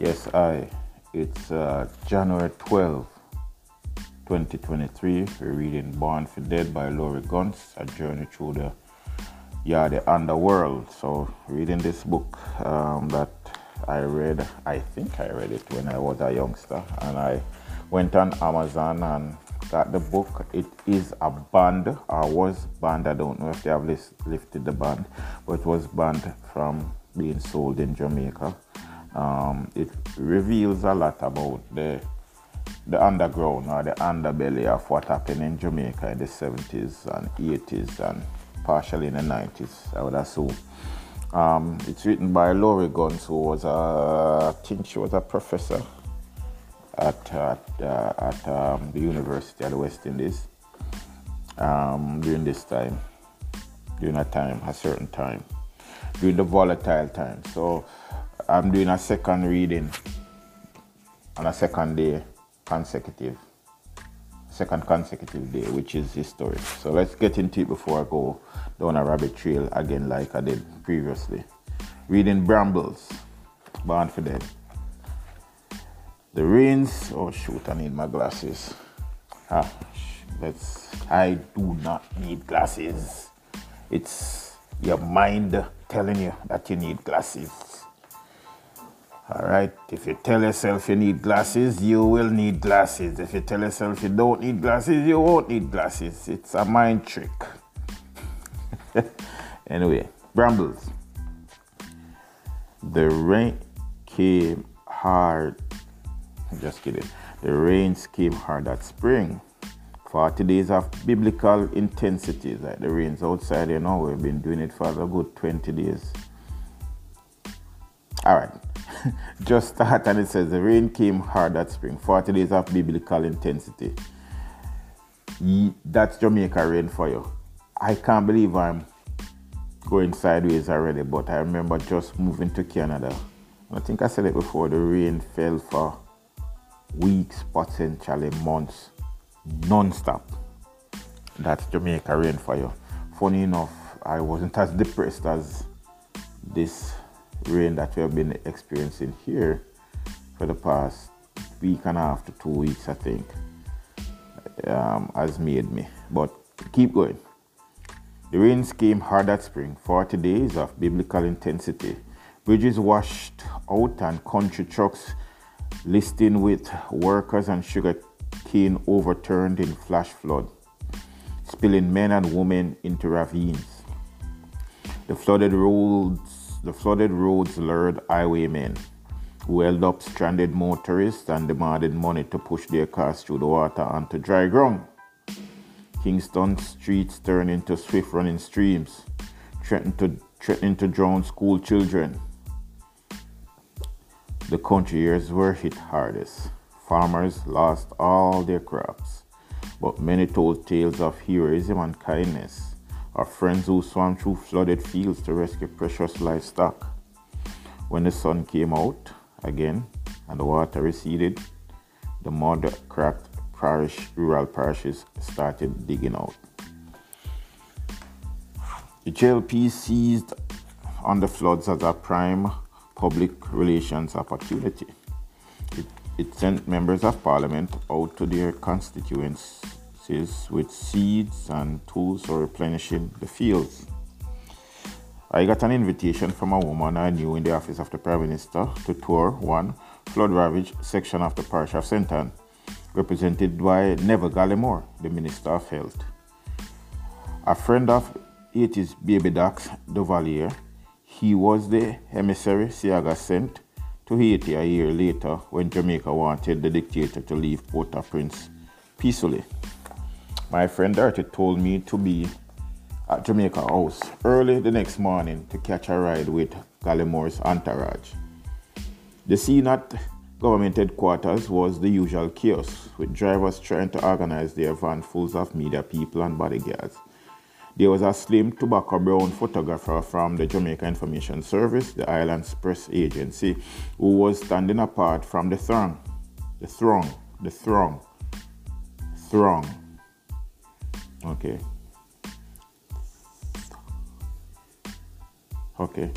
Yes, I. It's uh, January 12, 2023. We're reading Born for Dead by Laurie Gunst, a journey through the yeah the underworld. So reading this book um, that I read, I think I read it when I was a youngster, and I went on Amazon and got the book. It is a banned or was banned. I don't know if they have lifted the ban, but it was banned from being sold in Jamaica. Um, it reveals a lot about the the underground or the underbelly of what happened in Jamaica in the 70s and 80s and partially in the 90s, I would assume. Um, it's written by Laurie Gunst, who was a, I think she was a professor at, at, uh, at um, the University of the West Indies um, during this time, during a time, a certain time, during the volatile time. So I'm doing a second reading on a second day consecutive, second consecutive day, which is historic. So let's get into it before I go down a rabbit trail again, like I did previously. Reading Brambles, Born for Dead. The rains. Oh shoot! I need my glasses. Ah, let's. I do not need glasses. It's your mind telling you that you need glasses. All right. If you tell yourself you need glasses, you will need glasses. If you tell yourself you don't need glasses, you won't need glasses. It's a mind trick. anyway, brambles. The rain came hard. Just kidding. The rains came hard that spring. 40 days of biblical intensity. Like the rains outside, you know, we've been doing it for a good 20 days. All right. just start and it says the rain came hard that spring 40 days of biblical intensity. That's jamaica rain for you. I can't believe i'm going sideways already but i remember just moving to canada. I think i said it before the rain fell for weeks potentially months non-stop. That's jamaica rain for you. Funny enough i wasn't as depressed as this rain that we have been experiencing here for the past week and a half to two weeks, I think, um, has made me. But keep going. The rains came hard that spring, 40 days of biblical intensity. Bridges washed out and country trucks listing with workers and sugar cane overturned in flash flood, spilling men and women into ravines. The flooded roads the flooded roads lured highwaymen who held up stranded motorists and demanded money to push their cars through the water onto dry ground. Kingston streets turned into swift running streams, threatening to, threatening to drown school children. The country years were hit hardest. Farmers lost all their crops, but many told tales of heroism and kindness of friends who swam through flooded fields to rescue precious livestock. When the sun came out again and the water receded, the mud cracked parish, rural parishes started digging out. The JLP seized on the floods as a prime public relations opportunity. It, it sent members of parliament out to their constituents with seeds and tools for replenishing the fields. I got an invitation from a woman I knew in the office of the Prime Minister to tour one flood ravaged section of the parish of St. Ann, represented by Neville Gallimore, the Minister of Health. A friend of Haiti's baby Doc Duvalier, he was the emissary Seaga sent to Haiti a year later when Jamaica wanted the dictator to leave Port au Prince peacefully. My friend Dirty told me to be at Jamaica House early the next morning to catch a ride with Gallimore's entourage. The scene at government headquarters was the usual chaos, with drivers trying to organize their van full of media people and bodyguards. There was a slim tobacco brown photographer from the Jamaica Information Service, the island's press agency, who was standing apart from the throng. The throng, the throng, throng Okay. Okay.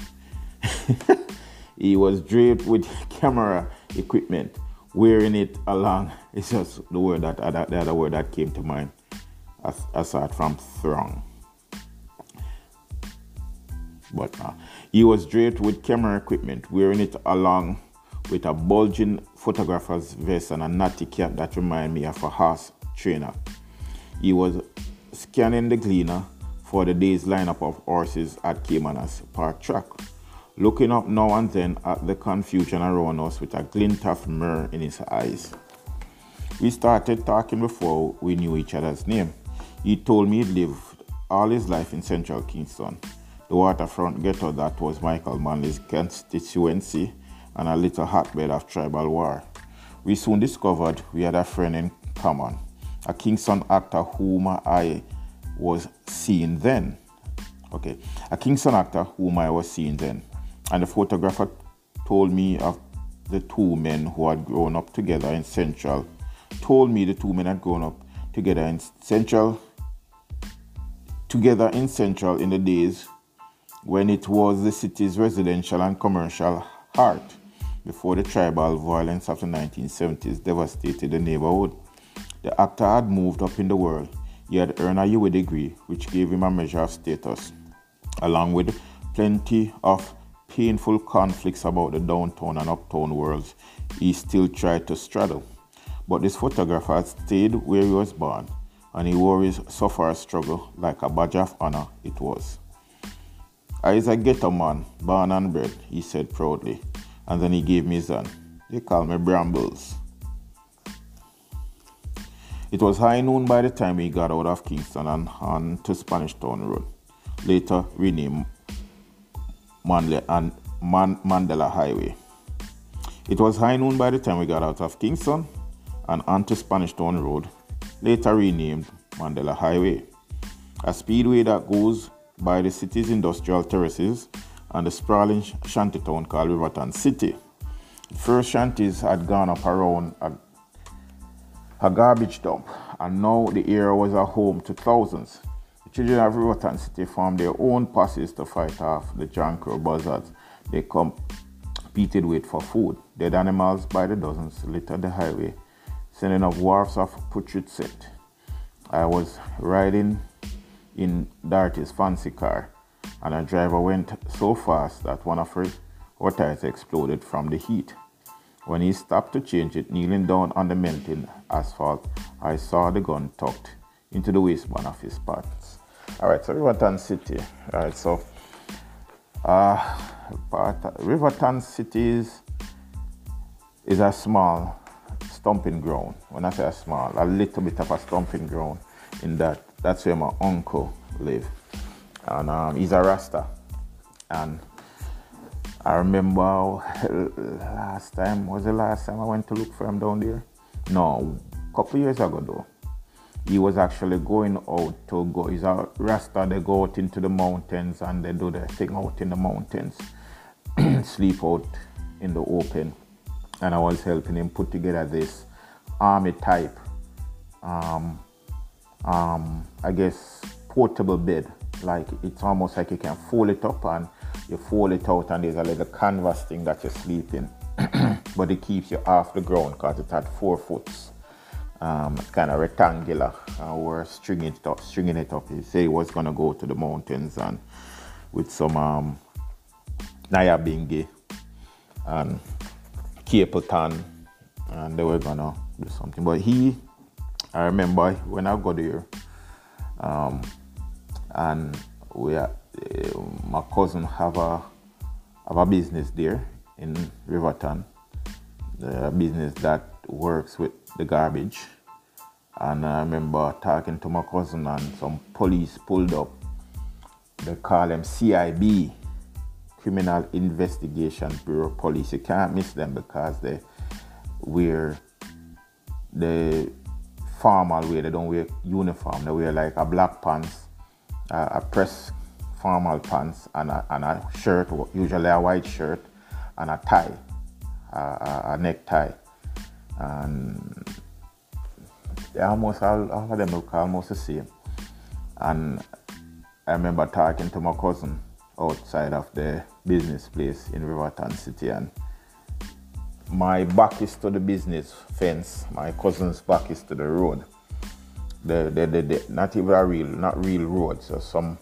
he was draped with camera equipment, wearing it along. It's just the word that the other word that came to mind, as, aside from throng. But uh, he was draped with camera equipment, wearing it along with a bulging photographer's vest and a natty cap that reminded me of a horse trainer. He was scanning the gleaner for the day's lineup of horses at Caymanas Park Track, looking up now and then at the confusion around us with a glint of mirth in his eyes. We started talking before we knew each other's name. He told me he lived all his life in central Kingston, the waterfront ghetto that was Michael Manley's constituency and a little hotbed of tribal war. We soon discovered we had a friend in common, a Kingston actor whom I was seeing then. Okay, a Kingston actor whom I was seeing then. And the photographer told me of the two men who had grown up together in Central. Told me the two men had grown up together in Central, together in Central in the days when it was the city's residential and commercial heart before the tribal violence of the 1970s devastated the neighborhood. The actor had moved up in the world. He had earned a UWI degree, which gave him a measure of status, along with plenty of painful conflicts about the downtown and uptown worlds he still tried to straddle. But this photographer had stayed where he was born, and he wore his sufferer struggle like a badge of honor it was. I is a ghetto man, born and bred, he said proudly, and then he gave me his hand. They call me Brambles. It was high noon by the time we got out of Kingston and on to Spanish Town Road, later renamed Mandela, and Man- Mandela Highway. It was high noon by the time we got out of Kingston and onto Spanish Town Road, later renamed Mandela Highway, a speedway that goes by the city's industrial terraces and the sprawling shantytown called Riverton City. The first shanties had gone up around uh, a garbage dump, and now the area was a home to thousands. The children of Riverton City formed their own posses to fight off the Jankro buzzards they competed with for food. Dead animals by the dozens littered the highway, sending up wharfs of putrid scent. I was riding in Darty's fancy car, and a driver went so fast that one of her tires exploded from the heat. When he stopped to change it, kneeling down on the melting asphalt, I saw the gun tucked into the waistband of his pants. Alright, so Riverton City. Alright, so uh, Riverton City is, a small stomping ground. When I say a small, a little bit of a stomping ground in that that's where my uncle live. And um, he's a Rasta. And I remember last time, was the last time I went to look for him down there? No, a couple years ago though. He was actually going out to go, he's a Rasta, they go out into the mountains and they do their thing out in the mountains, sleep out in the open. And I was helping him put together this army type, um, um, I guess, portable bed. Like it's almost like you can fold it up and you fold it out and there's a little canvas thing that you sleep in. but it keeps you off the ground because it's at four foot. Um, kind of rectangular. Uh, we're stringing it up. Stringing it up. He said he was gonna go to the mountains and with some um, Nyabinghi and Capleton, and they were gonna do something. But he, I remember when I got here um, and we are Eh, my cousin have a have a business there in Riverton, a business that works with the garbage. And I remember talking to my cousin and some police pulled up. They call them CIB, Criminal Investigation Bureau Police. You can't miss them because they wear the formal way. They don't wear uniform. They wear like a black pants, a press formal pants and a, and a shirt, usually a white shirt, and a tie, a, a necktie. And they almost all, all of them look almost the same. And I remember talking to my cousin outside of the business place in Riverton City, and my back is to the business fence. My cousin's back is to the road. The, the, the, the not even a real, not real road. So some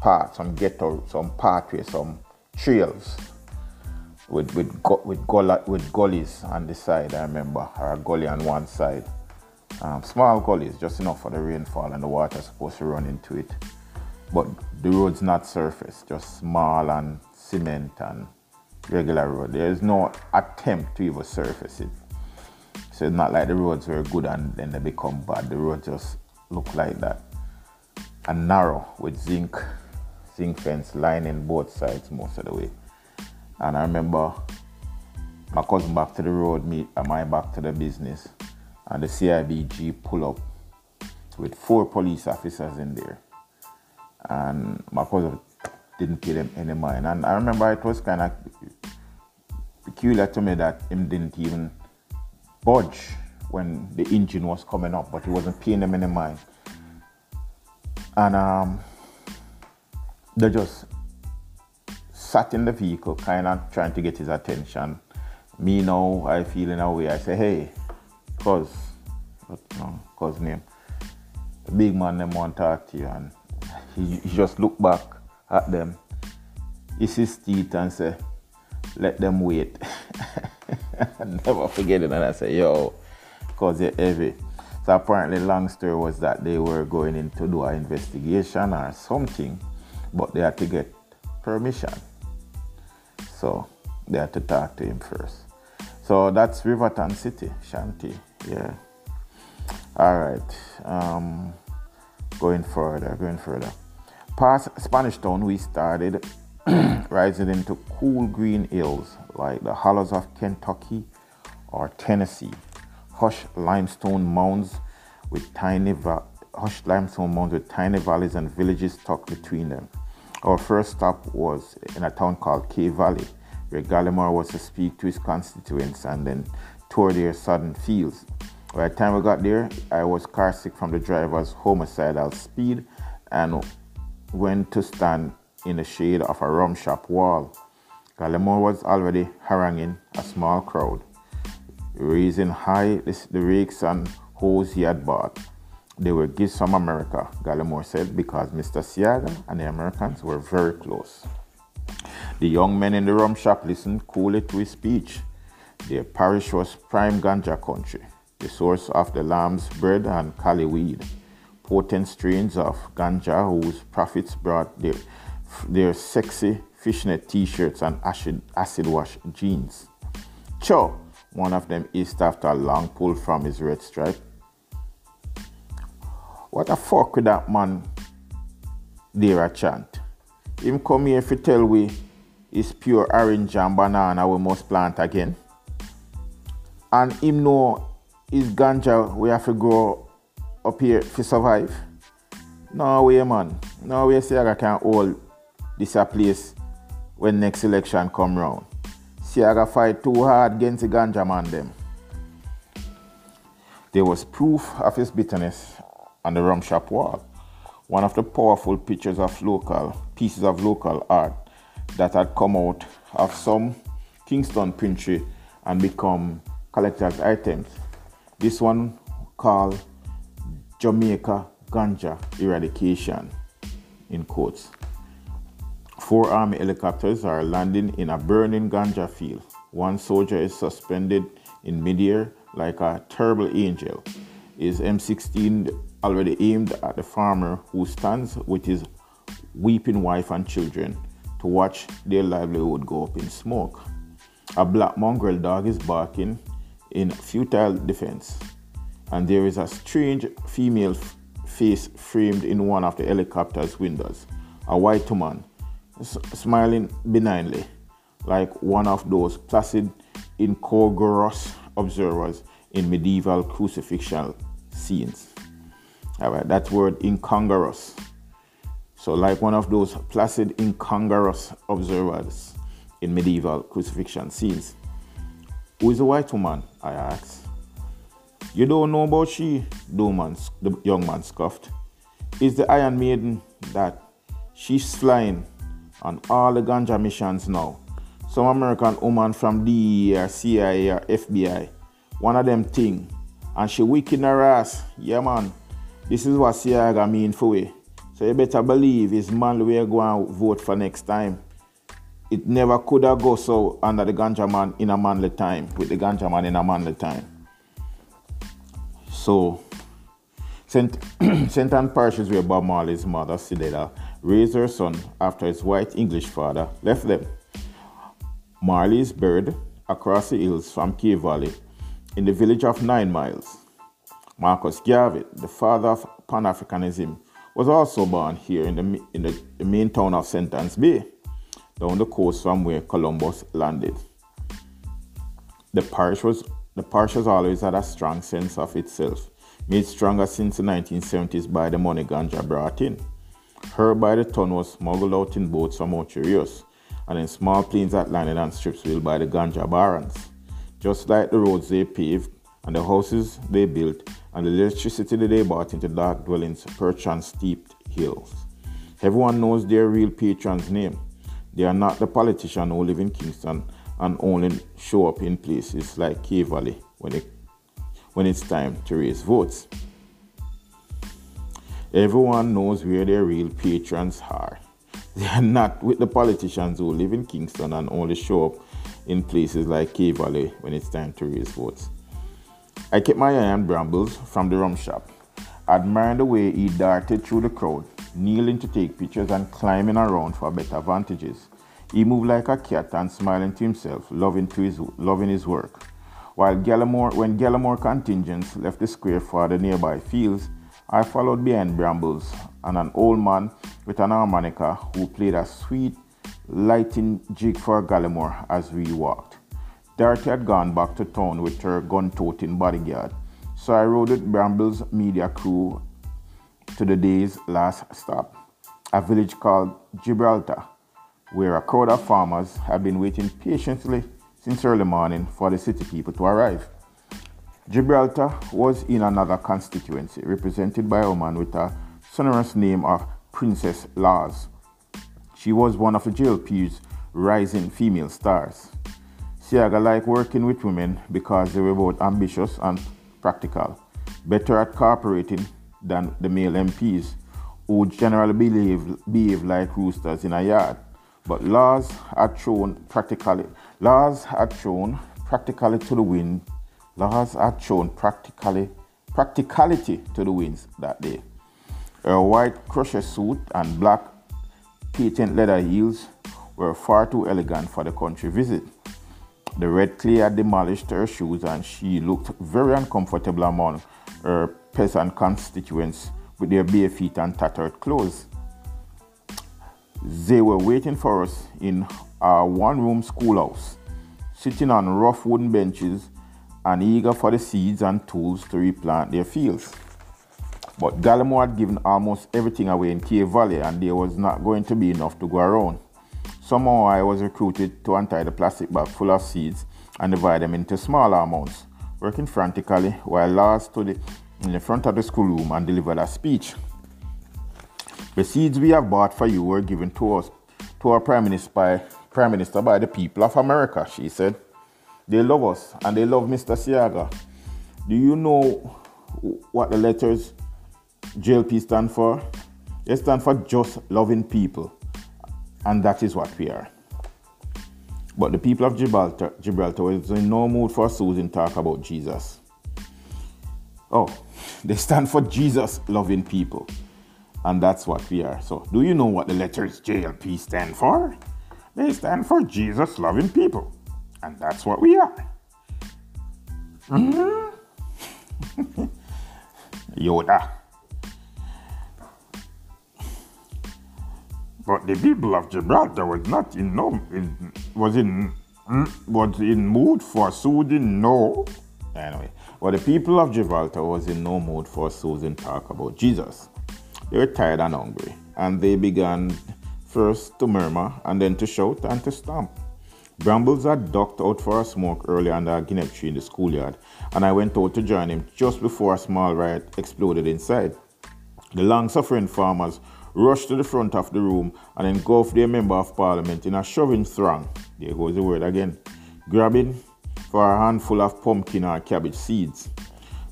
part, some ghetto, some pathway, some trails with with with, gully, with gullies on the side. I remember, or a gully on one side. Um, small gullies, just enough for the rainfall and the water supposed to run into it. But the road's not surface, just small and cement and regular road. There is no attempt to even surface it. So it's not like the roads were good and then they become bad. The roads just look like that. And narrow with zinc zinc fence lining both sides most of the way. And I remember my cousin back to the road, me and my back to the business, and the CIBG pull up with four police officers in there. And my cousin didn't pay them any mind. And I remember it was kind of peculiar to me that him didn't even budge when the engine was coming up, but he wasn't paying them any mind. And um, they just sat in the vehicle, kind of trying to get his attention. Me now, I feel in a way, I say, hey, cuz, what, no, cuz name, big man them want to talk to you. And he, he just look back at them, he sees teeth and say, let them wait. Never forget it. And I say, yo, cause they're heavy. So apparently, long story was that they were going in to do an investigation or something but they had to get permission. So they had to talk to him first. So that's Riverton City, Shanti. Yeah. All right. Um, going further, going further. Past Spanish Town, we started rising into cool green hills like the hollows of Kentucky or Tennessee. Hush limestone mounds with tiny va- hush limestone mounds with tiny valleys and villages tucked between them. Our first stop was in a town called Cave Valley, where Gallimore was to speak to his constituents and then tour their southern fields. By the time we got there, I was car sick from the driver's homicidal speed and went to stand in the shade of a rum shop wall. Gallimore was already haranguing a small crowd, raising high the rakes and hose he had bought. They were give some America, Gallimore said, because Mr. Seaga and the Americans were very close. The young men in the rum shop listened coolly to his speech. Their parish was prime ganja country, the source of the lamb's bread and cali weed, potent strains of ganja whose profits brought their, their sexy fishnet t-shirts and acid, acid wash jeans. Cho, one of them hissed after a long pull from his red stripe. What the fuck with that man there a chant? Him come here to tell we it's pure orange and banana we must plant again. And him know is ganja we have to grow up here to survive. No way man. No way Seaga can hold this a place when next election come round. Seaga fight too hard against the ganja man them. There was proof of his bitterness on the rum shop wall. One of the powerful pictures of local pieces of local art that had come out of some Kingston printry and become collector's items. This one called Jamaica Ganja Eradication in quotes. Four army helicopters are landing in a burning ganja field. One soldier is suspended in midair like a terrible angel. His M16 already aimed at the farmer who stands with his weeping wife and children to watch their livelihood go up in smoke. A black mongrel dog is barking in futile defense, and there is a strange female f- face framed in one of the helicopter's windows. A white woman, s- smiling benignly, like one of those placid, incongruous observers in medieval crucifixion scenes. All right, that word incongruous. So, like one of those placid, incongruous observers in medieval crucifixion scenes. Who is the white woman? I asked. You don't know about she? Man, the young man scoffed. Is the Iron Maiden that she's flying on all the ganja missions now. some American woman from DEA or CIA or FBI. One of them thing. And she wicked her ass. Yeah man. This is what Seaga mean for we. So you better believe his man we going to vote for next time. It never could have go so under the ganja man in a Manley time, with the ganja man in a Manley time. So St. St. Ann Parish is where Bob Marley's mother, Cedella, raised her son after his white English father left them. Marley is buried across the hills from Cave Valley in the village of Nine Miles. Marcus Garvey, the father of Pan Africanism, was also born here in the, in the, the main town of St. Ann's Bay, down the coast from where Columbus landed. The parish, was, the parish has always had a strong sense of itself, made stronger since the 1970s by the money ganja brought in. Her by the ton was smuggled out in boats from Ocho Rios and in small planes that landed on Stripsville by the ganja barons. Just like the roads they paved and the houses they built and the electricity that they bought into dark dwellings perched on steep hills. Everyone knows their real patron's name. They are not the politicians who live in Kingston and only show up in places like Cave Valley when, it, when it's time to raise votes. Everyone knows where their real patrons are. They are not with the politicians who live in Kingston and only show up in places like Cave Valley when it's time to raise votes. I kept my eye on Brambles from the rum shop, admiring the way he darted through the crowd, kneeling to take pictures and climbing around for better vantages. He moved like a cat and smiling to himself, loving, to his, loving his work. While Gallimore, when Gallimore contingents left the square for the nearby fields, I followed behind Brambles and an old man with an harmonica who played a sweet, lighting jig for Gallimore as we walked. Dorothy had gone back to town with her gun-toting bodyguard, so I rode with Brambles' media crew to the day's last stop, a village called Gibraltar, where a crowd of farmers had been waiting patiently since early morning for the city people to arrive. Gibraltar was in another constituency, represented by a woman with a sonorous name of Princess Lawes. She was one of the JLP's rising female stars. Seaga liked working with women because they were both ambitious and practical, better at cooperating than the male MPs, who generally behave, behave like roosters in a yard. But Lawes had shown practically Lawes had shown practically to the wind Lawes had shown practically practicality to the winds that day. Her white crochet suit and black patent leather heels were far too elegant for the country visit. The red clay had demolished her shoes and she looked very uncomfortable among her peasant constituents with their bare feet and tattered clothes. They were waiting for us in our one room schoolhouse, sitting on rough wooden benches and eager for the seeds and tools to replant their fields. But Gallimore had given almost everything away in Cave Valley and there was not going to be enough to go around. Somehow I was recruited to untie the plastic bag full of seeds and divide them into smaller amounts, working frantically while Lawes stood in the front of the schoolroom and delivered a speech. The seeds we have bought for you were given to us, to our Prime Minister by, Prime Minister by the people of America, she said. They love us and they love Mr. Seaga. Do you know what the letters JLP stand for? They stand for just loving people. And that is what we are. But the people of Gibraltar, Gibraltar was in no mood for Susan to talk about Jesus. Oh, they stand for Jesus loving people. And that's what we are. So, do you know what the letters JLP stand for? They stand for Jesus loving people. And that's what we are. Mm-hmm. Yoda. But the people of Gibraltar was not in no in, was in mm, was in mood for soothing no. Anyway, but the people of Gibraltar was in no mood for soothing talk about Jesus. They were tired and hungry, and they began first to murmur and then to shout and to stamp. Brambles had ducked out for a smoke earlier under a guinea tree in the schoolyard, and I went out to join him just before a small riot exploded inside. The long suffering farmers rushed to the front of the room and engulfed their member of parliament in a shoving throng. There goes the word again. Grabbing for a handful of pumpkin or cabbage seeds.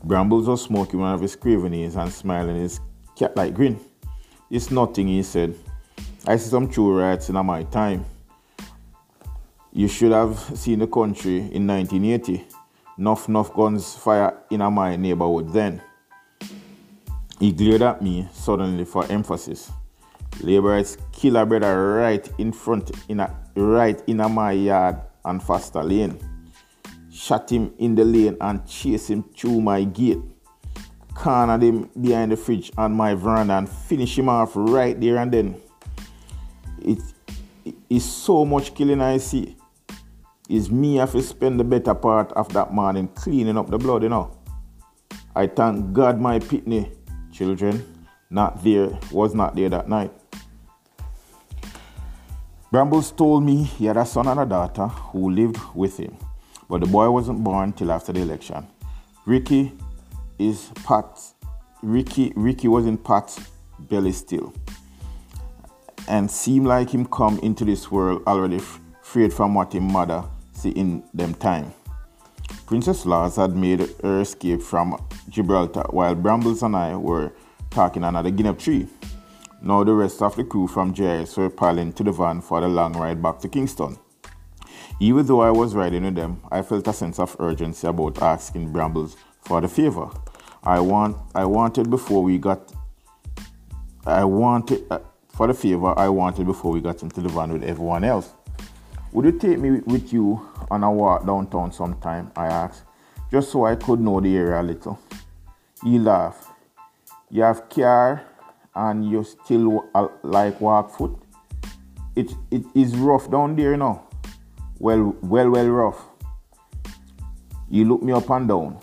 Brambles was smoking one of his Craven A's and smiling his cat like grin. It's nothing, he said. I see some true riots in my time. You should have seen the country in 1980. Enough, enough guns fire in my neighborhood then. He glared at me suddenly for emphasis. Laborers kill a brother right in front, in a, right in a my yard and faster lane shot him in the lane and chase him through my gate. Cornered him behind the fridge on my veranda and finish him off right there and then. It is so much killing I see. Is me have to spend the better part of that morning cleaning up the blood, you know. I thank God my pitney children not there was not there that night. Brambles told me he had a son and a daughter who lived with him but the boy wasn't born till after the election. Ricky is Pat. Ricky Ricky was in Pat's belly still, and seemed like him come into this world already freed from what his mother see in them time. Princess Lawes had made her escape from Gibraltar while Brambles and I were talking under the guinea tree. Now the rest of the crew from JIS were piling to the van for the long ride back to Kingston. Even though I was riding with them, I felt a sense of urgency about asking Brambles for the favor. I want I wanted before we got I wanted uh, for the favor I wanted before we got into the van with everyone else. Would you take me with you on a walk downtown sometime? I asked, just so I could know the area a little. He laughed. You have car and you still uh, like walk foot? It, it is rough down there now well, well, well rough. You look me up and down,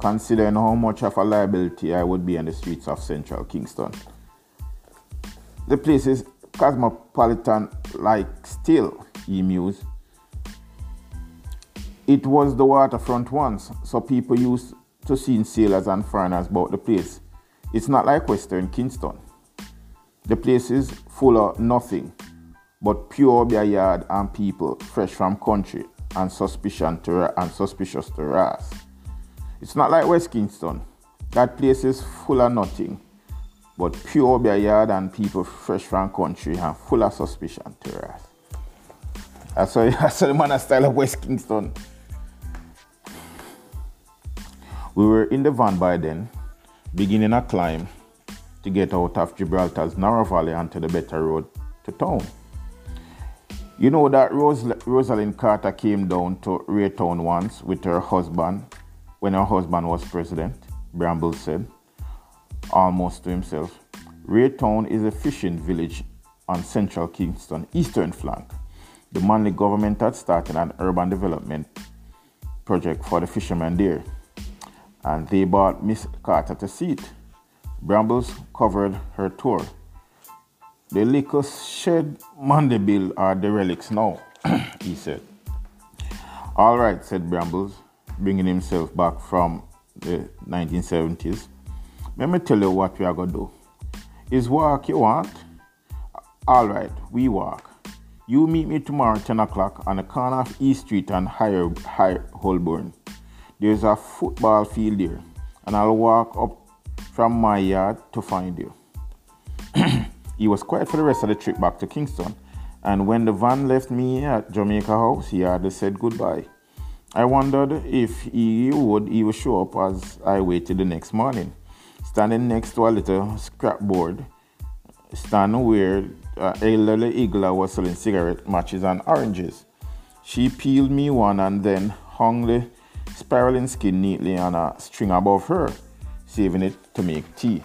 considering how much of a liability I would be on the streets of central Kingston. The place is cosmopolitan like still, he mused. It was the waterfront once, so people used to see sailors and foreigners about the place. It's not like Western Kingston. The place is full of nothing but pure beer yard and people fresh from country and suspicion to and suspicious to. It's not like West Kingston. That place is full of nothing, but pure beer yard and people fresh from country and full of suspicion to ras. That's why that's the man style of West Kingston. We were in the van by then, beginning a climb to get out of Gibraltar's narrow valley onto the better road to town. You know that Rose, Rosalynn Carter came down to Rae Town once with her husband when her husband was president, Bramble said, almost to himself. Rae Town is a fishing village on central Kingston eastern flank. The Manley government had started an urban development project for the fishermen there, and they bought Miss Carter to seat. Brambles covered her tour the liquor shed Monday bill are derelicts now, he said. All right, said Brambles, bringing himself back from the 1970s. Let me tell you what we are going to do. Is work you want? All right, we walk. You meet me tomorrow 10 o'clock on the corner of East Street and Higher, Higher Holborn. There's a football field there, and I'll walk up from my yard to find you. He was quiet for the rest of the trip back to Kingston, and when the van left me at Jamaica House, he had said goodbye. I wondered if he would even show up as I waited the next morning, standing next to a little scrapboard stand where uh, elderly Igla was selling cigarette matches and oranges. She peeled me one and then hung the spiraling skin neatly on a string above her, saving it to make tea.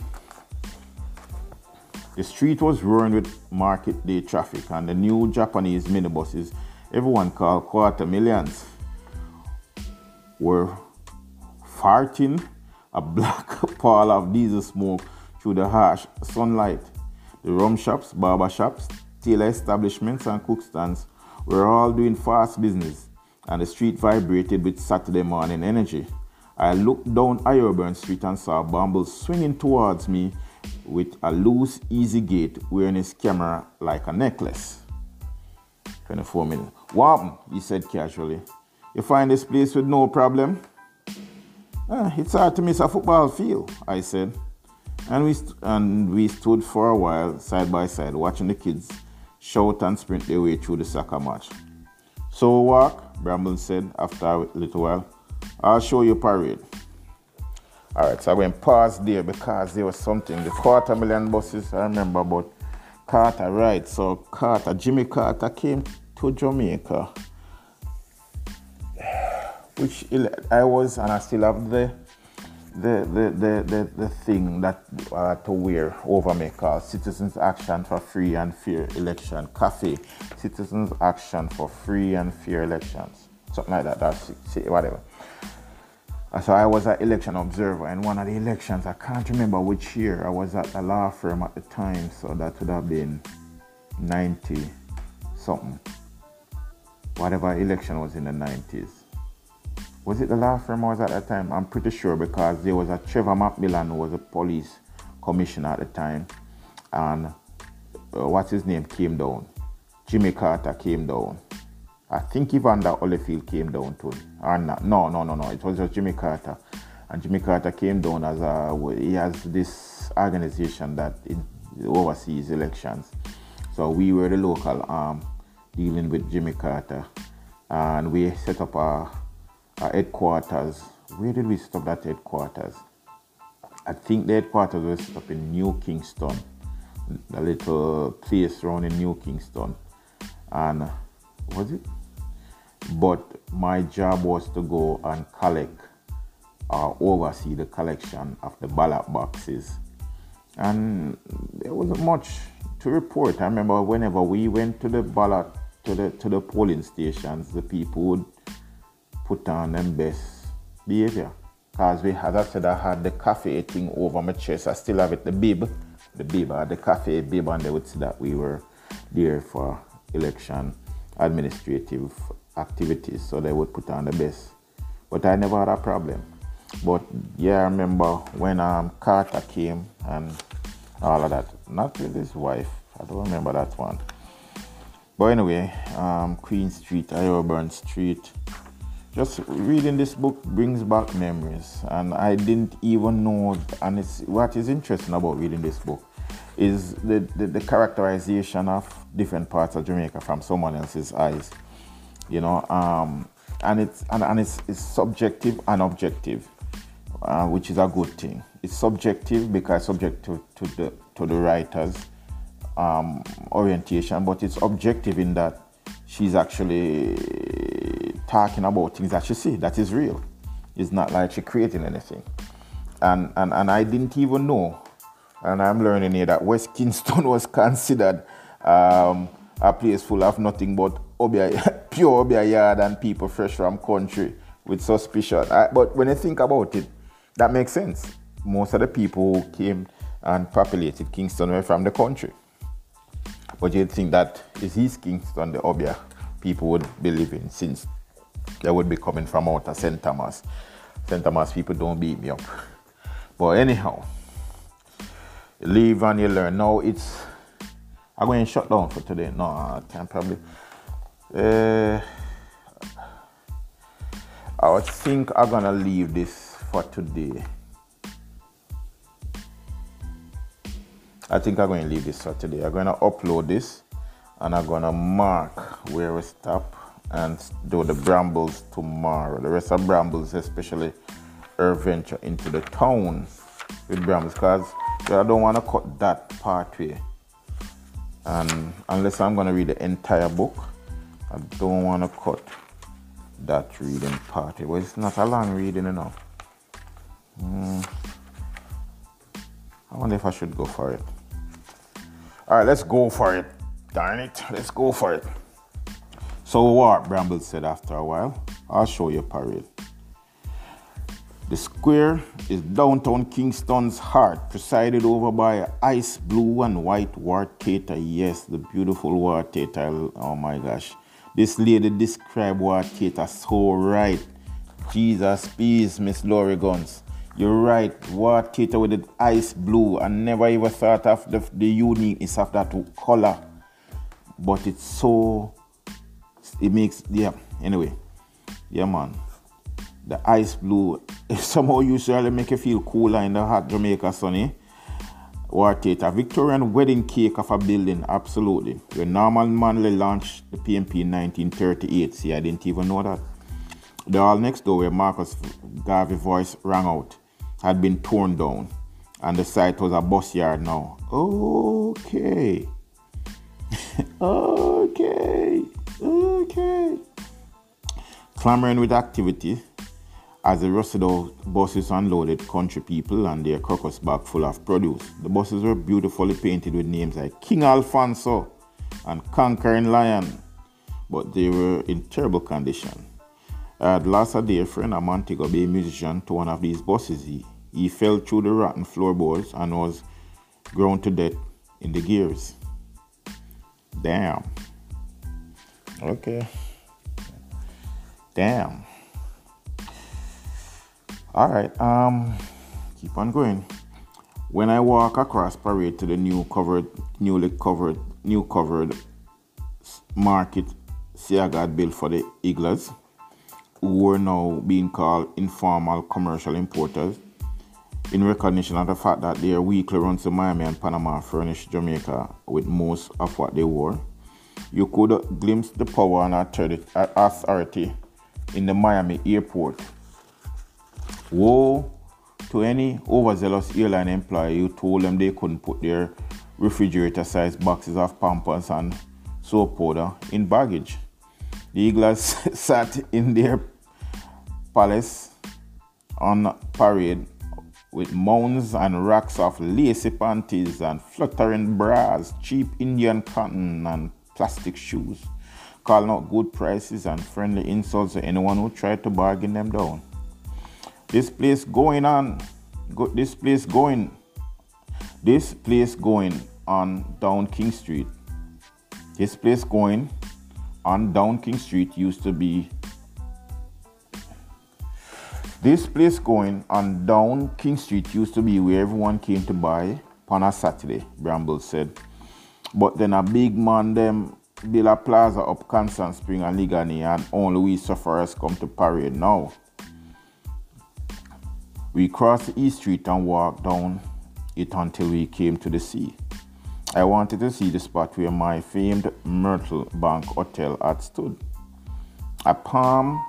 The street was roaring with market day traffic, and the new Japanese minibuses, everyone called quarter millions, were farting a black pall of diesel smoke through the harsh sunlight. The rum shops, barber shops, tailor establishments, and cook stands were all doing fast business, and the street vibrated with Saturday morning energy. I looked down Ironburn Street and saw Bumble swinging towards me with a loose, easy gait, wearing his camera like a necklace. 24 minutes. What He said casually. You find this place with no problem? Ah, it's hard to miss a football field, I said. And we, st- and we stood for a while, side by side, watching the kids shout and sprint their way through the soccer match. So walk, Bramble said after a little while. I'll show you parade. All right, so I went past there because there was something. The quarter million buses, I remember about Carter, right? So Carter, Jimmy Carter came to Jamaica, which I was, and I still have the the the the the, the thing that to wear over me called Citizens Action for Free and Fair Election CAFFE. Citizens Action for Free and Fair Elections, something like that. That's whatever. So I was an election observer in one of the elections. I can't remember which year. I was at a law firm at the time, so that would have been 90 something. Whatever election was in the 90s. Was it the last I was at that time? I'm pretty sure because there was a Trevor Macmillan who was a police commissioner at the time, and uh, what's his name came down. Jimmy Carter came down. I think Evander Holyfield came down too. Not. No, no, no, no. It was just Jimmy Carter. And Jimmy Carter came down as a, he has this organization that oversees elections. So we were the local arm dealing with Jimmy Carter. And we set up a, a headquarters. Where did we stop that headquarters? I think the headquarters was up in New Kingston, a little place around in New Kingston. And uh, was it? but my job was to go and collect or oversee the collection of the ballot boxes. And there wasn't much to report. I remember whenever we went to the ballot to the to the polling stations, the people would put on them best behavior. Cause we as I said I had the CAFFE thing over my chest. I still have it, the bib, the bib, I had the CAFFE bib and they would see that we were there for election administrative activities, so they would put on the best. But I never had a problem. But yeah, I remember when um, Carter came and all of that. Not with his wife. I don't remember that one. But anyway, um, Queen Street, Iroburn Street. Just reading this book brings back memories, and I didn't even know. And it's what is interesting about reading this book is the, the, the characterization of different parts of Jamaica from someone else's eyes you know um, and it's and, and it's, it's subjective and objective uh, which is a good thing it's subjective because subject to, to the to the writer's um, orientation but it's objective in that she's actually talking about things that she see that is real it's not like she's creating anything and, and and i didn't even know and i'm learning here that west kingston was considered um, a place full of nothing but Obeah, pure obeah yard and people fresh from country with suspicion. I, but when I think about it, that makes sense. Most of the people who came and populated Kingston were from the country. But you'd think that is East Kingston, the obeah people would be living since they would be coming from out of St. Thomas. St. Thomas people don't beat me up. But anyhow, live and you learn. Now it's I'm going to shut down for today. No, I can probably. Uh, I think I'm gonna leave this for today. I think I'm going to leave this for today. I'm going to upload this and I'm going to mark where we stop and do the brambles tomorrow. The rest of brambles, especially our venture into the town with brambles, because I don't want to cut that part way. And unless I'm going to read the entire book, I don't want to cut that reading part. Well, it's not a long reading enough. Mm. I wonder if I should go for it. All right, let's go for it. Darn it, let's go for it. So what? Bramble said after a while. I'll show you parade. The square is downtown Kingston's heart, presided over by ice blue and white Ward Theatre. Yes, the beautiful Ward Theatre. Oh my gosh. This lady described Ward Theatre so right. Jesus, peace, Miss Laurie Gunst. You're right. What theater with the ice blue. I never ever thought of the, the uniqueness of that color. But it's so it makes yeah. Anyway. Yeah man. The ice blue somehow usually make you feel cooler in the hot Jamaica sunny. Ward A Victorian wedding cake of a building, absolutely. The Norman Manley launched the PNP in 1938. See, I didn't even know that. The hall next door where Marcus Garvey voice rang out had been torn down and the site was a bus yard now. Okay. okay. Okay. Clamoring with activity as the rusted out buses unloaded country people and their crocus bag full of produce. The buses were beautifully painted with names like King Alfonso and Conquering Lion, but they were in terrible condition. At last a dear friend, a Montego Bay musician, to one of these buses. He, he fell through the rotten floorboards and was ground to death in the gears. Damn. Okay. Damn. All right. Um, keep on going. When I walk across parade to the new covered, newly covered, new covered market Seaga had built for the higglers, who are now being called informal commercial importers, in recognition of the fact that their weekly runs to Miami and Panama furnished Jamaica with most of what they wore, you could glimpse the power and authority in the Miami airport Woe to any overzealous airline employee who told them they couldn't put their refrigerator sized boxes of pampers and soap powder in baggage. The Eagles sat in their palace on parade with mounds and racks of lacy panties and fluttering bras, cheap Indian cotton and plastic shoes, calling out good prices and friendly insults to anyone who tried to bargain them down. This place going on, go, this place going, this place going on down King Street. This place going on down King Street used to be. This place going on down King Street used to be where everyone came to buy on a Saturday, Bramble said. But then a big man them build a plaza up Constant Spring and Liguanea and only we sufferers come to parade now. We crossed the East Street and walked down it until we came to the sea. I wanted to see the spot where my famed Myrtle Bank Hotel had stood. A palm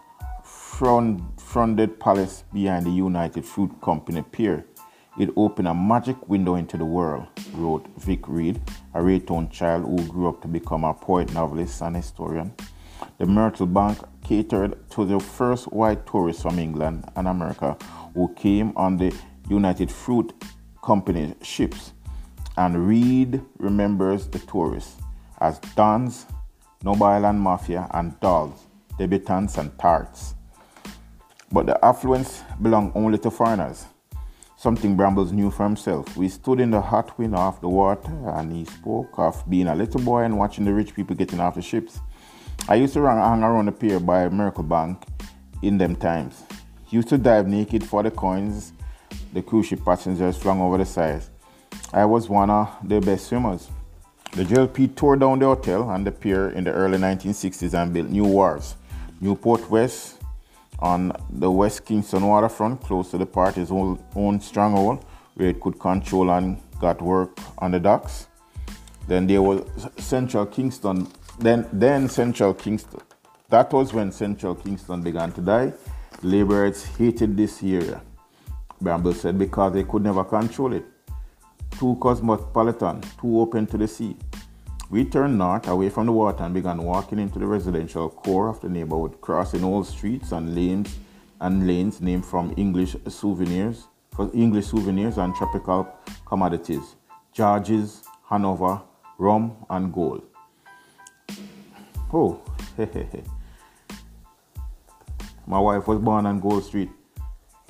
fronted palace behind the United Fruit Company pier. It opened a magic window into the world, wrote Vic Reid, a Rae Town child who grew up to become a poet, novelist, and historian. The Myrtle Bank catered to the first white tourists from England and America who came on the United Fruit Company ships. And Reed remembers the tourists as dons, Noble Island Mafia, and dolls, debutantes, and tarts. But the affluence belonged only to foreigners, something Brambles knew for himself. We stood in the hot wind off the water, and he spoke of being a little boy and watching the rich people getting off the ships. I used to hang around the pier by Myrtle Bank in them times used to dive naked for the coins the cruise ship passengers flung over the side. I was one of the best swimmers. The JLP tore down the hotel and the pier in the early 1960s and built new wharves. Newport West on the West Kingston waterfront, close to the party's own, stronghold, where it could control and got work on the docks. Then there was Central Kingston. Then, then Central Kingston. That was when Central Kingston began to die Labourers hated this area, Bramble said, because they could never control it. Too cosmopolitan, too open to the sea. We turned north away from the water and began walking into the residential core of the neighborhood, crossing old streets and lanes and lanes named from English souvenirs for English souvenirs and tropical commodities, George's, Hanover, rum, and gold. Oh, My wife was born on Gold Street.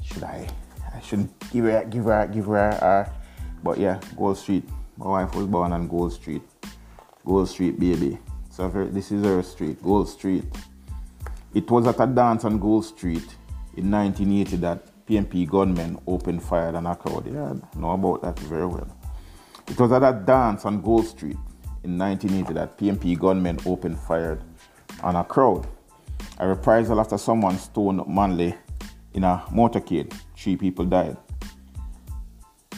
Should I? I shouldn't give her, give her, give her. Uh, but yeah, Gold Street. My wife was born on Gold Street. Gold Street, baby. So this is her street, Gold Street. It was at a dance on Gold Street in 1980 that PNP gunmen opened fire on a crowd. Yeah, I know about that very well. It was at a dance on Gold Street in 1980 that PNP gunmen opened fire on a crowd. A reprisal after someone stoned Manley in a motorcade. Three people died.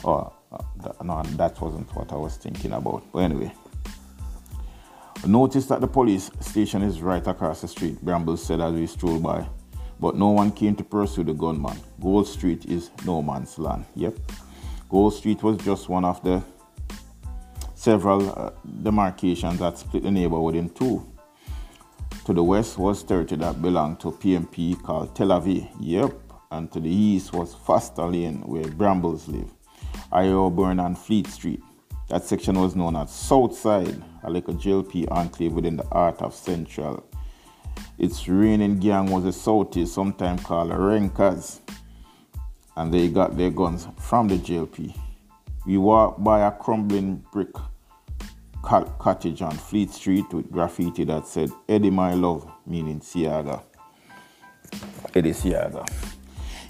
Oh, uh, no, that wasn't what I was thinking about. But anyway, notice that the police station is right across the street, Bramble said as we strolled by. But no one came to pursue the gunman. Gold Street is no man's land. Yep. Gold Street was just one of the several uh, demarcations that split the neighborhood in two. To the west was 30 that belonged to PNP called Tel Aviv. Yep. And to the east was Foster Lane where Brambles live. Burn and Fleet Street. That section was known as Southside, a like a JLP enclave within the heart of Central. Its reigning gang was the Southeast, sometimes called Renkas, and they got their guns from the JLP. We walked by a crumbling brick cottage on Fleet Street with graffiti that said Eddie My Love, meaning Seaga. Eddie Seaga.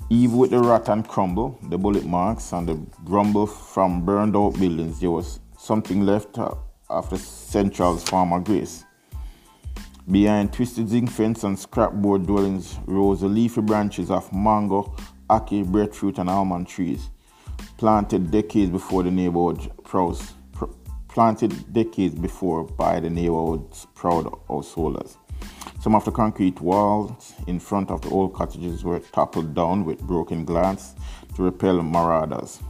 Even with the rot and crumble, the bullet marks, and the grumble from burned out buildings, there was something left after Central's former grace. Behind twisted zinc fence and scrapboard dwellings rose the leafy branches of mango, ackee, breadfruit, and almond trees, planted decades before the neighborhood proud, planted decades before by the neighborhood's proud householders. Some of the concrete walls in front of the old cottages were toppled down with broken glass to repel marauders.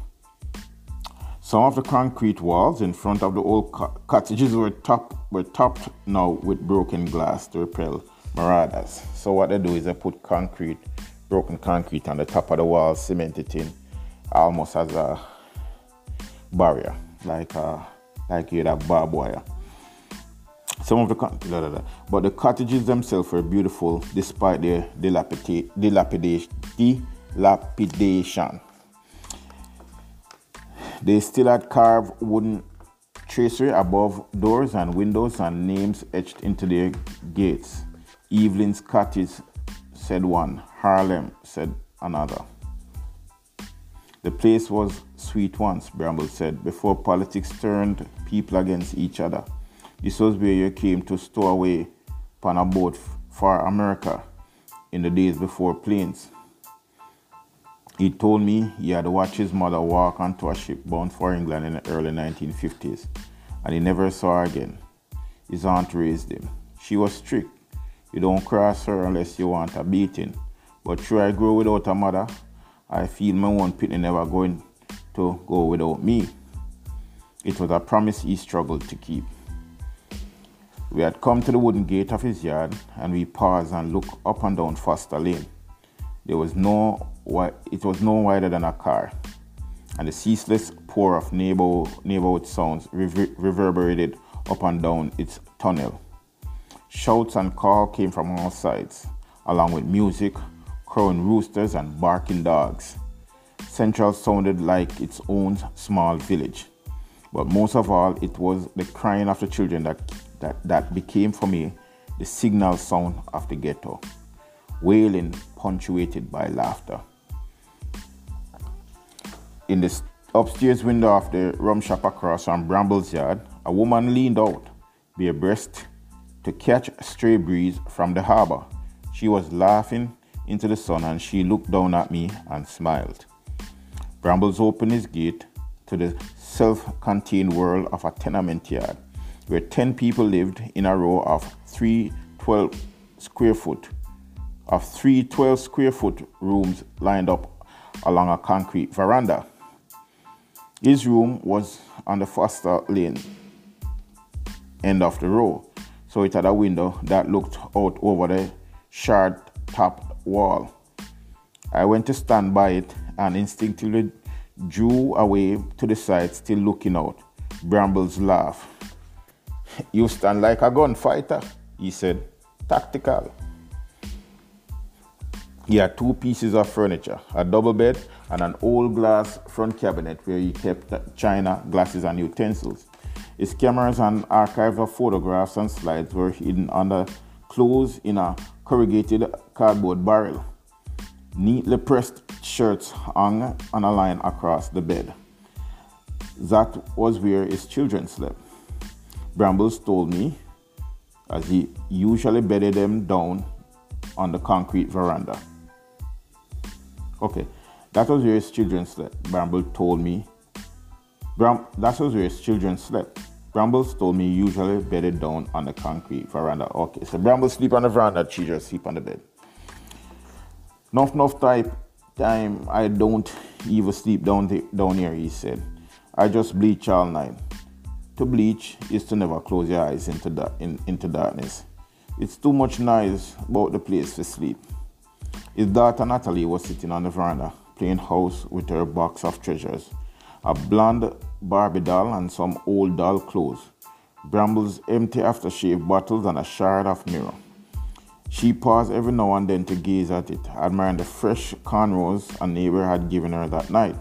Some of the concrete walls in front of the old cottages were, top, were topped now with broken glass to repel marauders. So what they do is they put concrete, broken concrete on the top of the wall, cement it in almost as a barrier, like a, like you'd have barbed wire. Some of the but the cottages themselves were beautiful despite their dilapidation. They still had carved wooden tracery above doors and windows and names etched into their gates. Evelyn's cottage, said one. Harlem, said another. The place was sweet once, Bramble said, before politics turned people against each other. This was where you came to stow away upon a boat for America in the days before planes. He told me he had watched his mother walk onto a ship bound for England in the early 1950s, and he never saw her again. His aunt raised him. She was strict. You don't cross her unless you want a beating. But sure I grow without a mother, I feel my own pitney never going to go without me. It was a promise he struggled to keep. We had come to the wooden gate of his yard and we paused and looked up and down Foster Lane. There was no it was no wider than a car, and the ceaseless pour of neighbor, neighborhood sounds rever- reverberated up and down its tunnel. Shouts and calls came from all sides, along with music, crowing roosters, and barking dogs. Central sounded like its own small village, but most of all, it was the crying of the children that, that, that became for me the signal sound of the ghetto, wailing punctuated by laughter in the upstairs window of the rum shop across from Bramble's yard, a woman leaned out, bare breast, to catch a stray breeze from the harbor. She was laughing into the sun and she looked down at me and smiled. Brambles opened his gate to the self contained world of a tenement yard where 10 people lived in a row of 3 12 square foot of three 12 square foot rooms lined up along a concrete veranda. His room was on the Foster Lane end of the row, so it had a window that looked out over the shard top wall. I went to stand by it and instinctively drew away to the side, still looking out. Brambles laughed. You stand like a gunfighter, he said. Tactical. He had two pieces of furniture a double bed and an old glass front cabinet where he kept china, glasses, and utensils. His cameras and archives of photographs and slides were hidden under clothes in a corrugated cardboard barrel. Neatly pressed shirts hung on a line across the bed. That was where his children slept. Brambles told me, as he usually bedded them down on the concrete veranda. Okay, that was where his children slept. Bramble told me. Bram, that was where his children slept. Brambles told me usually bedded down on the concrete veranda. Okay, so Bramble sleep on the veranda, children sleep on the bed. Enough, enough type time I don't even sleep down, the, down here, he said. I just bleach all night. To bleach is to never close your eyes into, da- in, into darkness. It's too much noise about the place to sleep. His daughter Natalie was sitting on the veranda playing house with her box of treasures a blonde Barbie doll and some old doll clothes, Brambles' empty aftershave bottles, and a shard of mirror. She paused every now and then to gaze at it, admiring the fresh cornrows a neighbor had given her that night.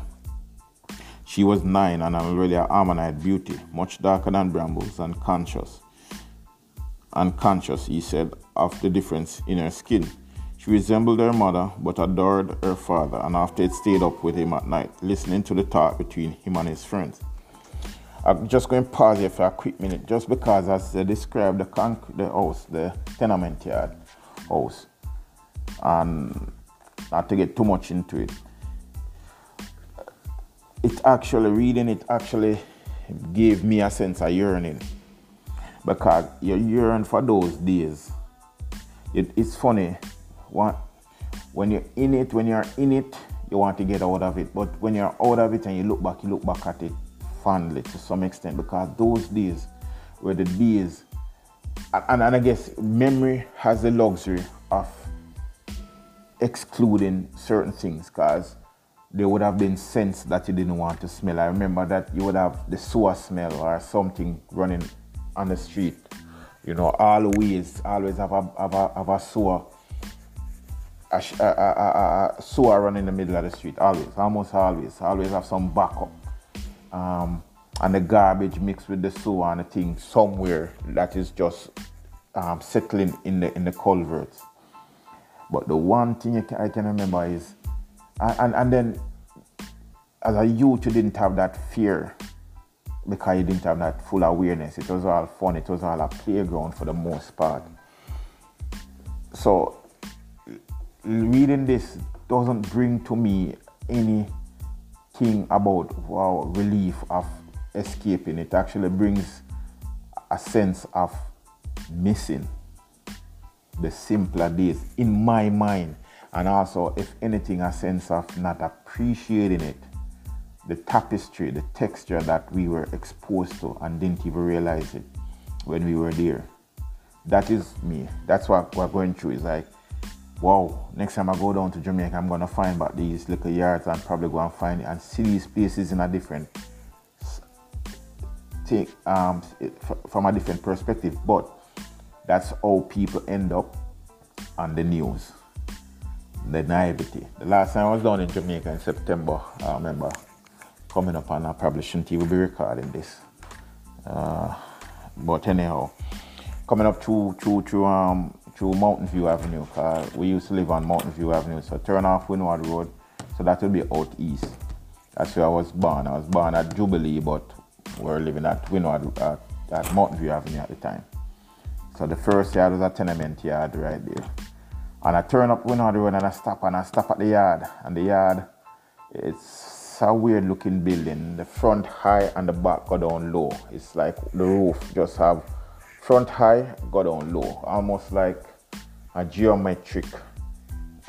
She was nine and already an ammonite beauty, much darker than Brambles, and conscious. Unconscious, he said, of the difference in her skin. She resembled her mother, but adored her father, and after it stayed up with him at night, listening to the talk between him and his friends. I'm just going to pause here for a quick minute, just because as I described the, conc- the house, the tenement yard house, and not to get too much into it. It actually, reading it actually gave me a sense of yearning because you yearn for those days. It, it's funny when you're in it, when you're in it, you want to get out of it. But when you're out of it and you look back, you look back at it fondly to some extent because those days were the days, and, and I guess memory has the luxury of excluding certain things because there would have been scents that you didn't want to smell. I remember that you would have the sewer smell or something running on the street. You know, always, always have a, have a, have a sewer a, a, a, a, sewer run in the middle of the street. Always, almost always, always have some backup. Um, and the garbage mixed with the sewer and the thing somewhere that is just um, settling in the in the culverts. But the one thing can, I can remember is, and, and then as a youth, you didn't have that fear because you didn't have that full awareness. It was all fun. It was all a playground for the most part. So reading this doesn't bring to me anything about wow relief of escaping. It actually brings a sense of missing the simpler days in my mind, and also, if anything, a sense of not appreciating it, the tapestry, the texture that we were exposed to and didn't even realize it when we were there. That is me. That's what we're going through. Is like wow, next time I go down to Jamaica, I'm gonna find about these little yards and probably go and find it and see these places in a different take um, from a different perspective. But that's how people end up on the news. The naivety. The last time I was down in Jamaica in September, I remember coming up and I probably shouldn't even be recording this. Uh, but anyhow, coming up to to to um through Mountain View Avenue. We used to live on Mountain View Avenue. So turn off Windward Road. So that will be out east. That's where I was born. I was born at Jubilee, but we are living at Windward at, at Mountain View Avenue at the time. So the first yard was a tenement yard right there. And I turn up Windward Road and I stop and I stop at the yard. And the yard, it's a weird looking building. The front high and the back go down low. It's like the roof just have front high, go down low, almost like a geometric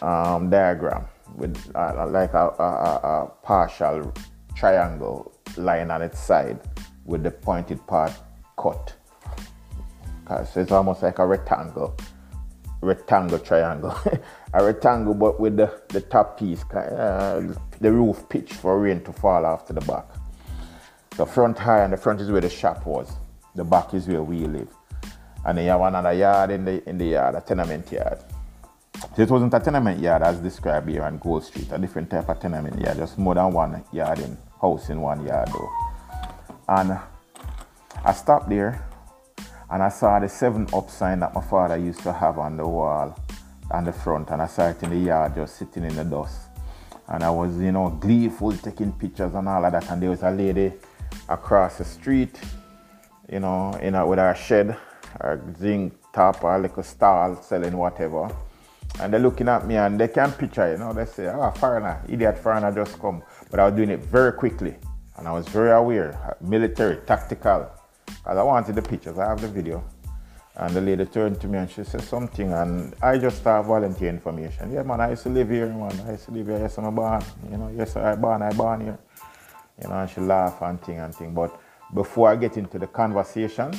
um, diagram with uh, like a, a, a, partial triangle line on its side with the pointed part cut. So it's almost like a rectangle, rectangle triangle, a rectangle but with the, the top piece, uh, the roof pitch for rain to fall after the back. The front high and the front is where the shop was. The back is where we live and then you have another yard in the in the yard, a tenement yard. So it wasn't a tenement yard as described here on Gold Street, a different type of tenement yard, just more than one yard in house in one yard though. And I stopped there and I saw the seven up sign that my father used to have on the wall on the front and I saw it in the yard just sitting in the dust. And I was, you know, gleeful taking pictures and all of that. And there was a lady across the street, you know, in a, with her shed, her zinc top, or uh, like a stall selling whatever. And they're looking at me and they can't picture, you know, they say, oh, foreigner, idiot foreigner just come. But I was doing it very quickly. And I was very aware, uh, military, tactical. Because I wanted the pictures, I have the video. And the lady turned to me and she said something, and I just start volunteer information. Yeah, man, I used to live here, man. I used to live here. Yes, I'm born. You know, yes, I born, I born here. You know, and she laugh and thing and thing. But before I get into the conversation,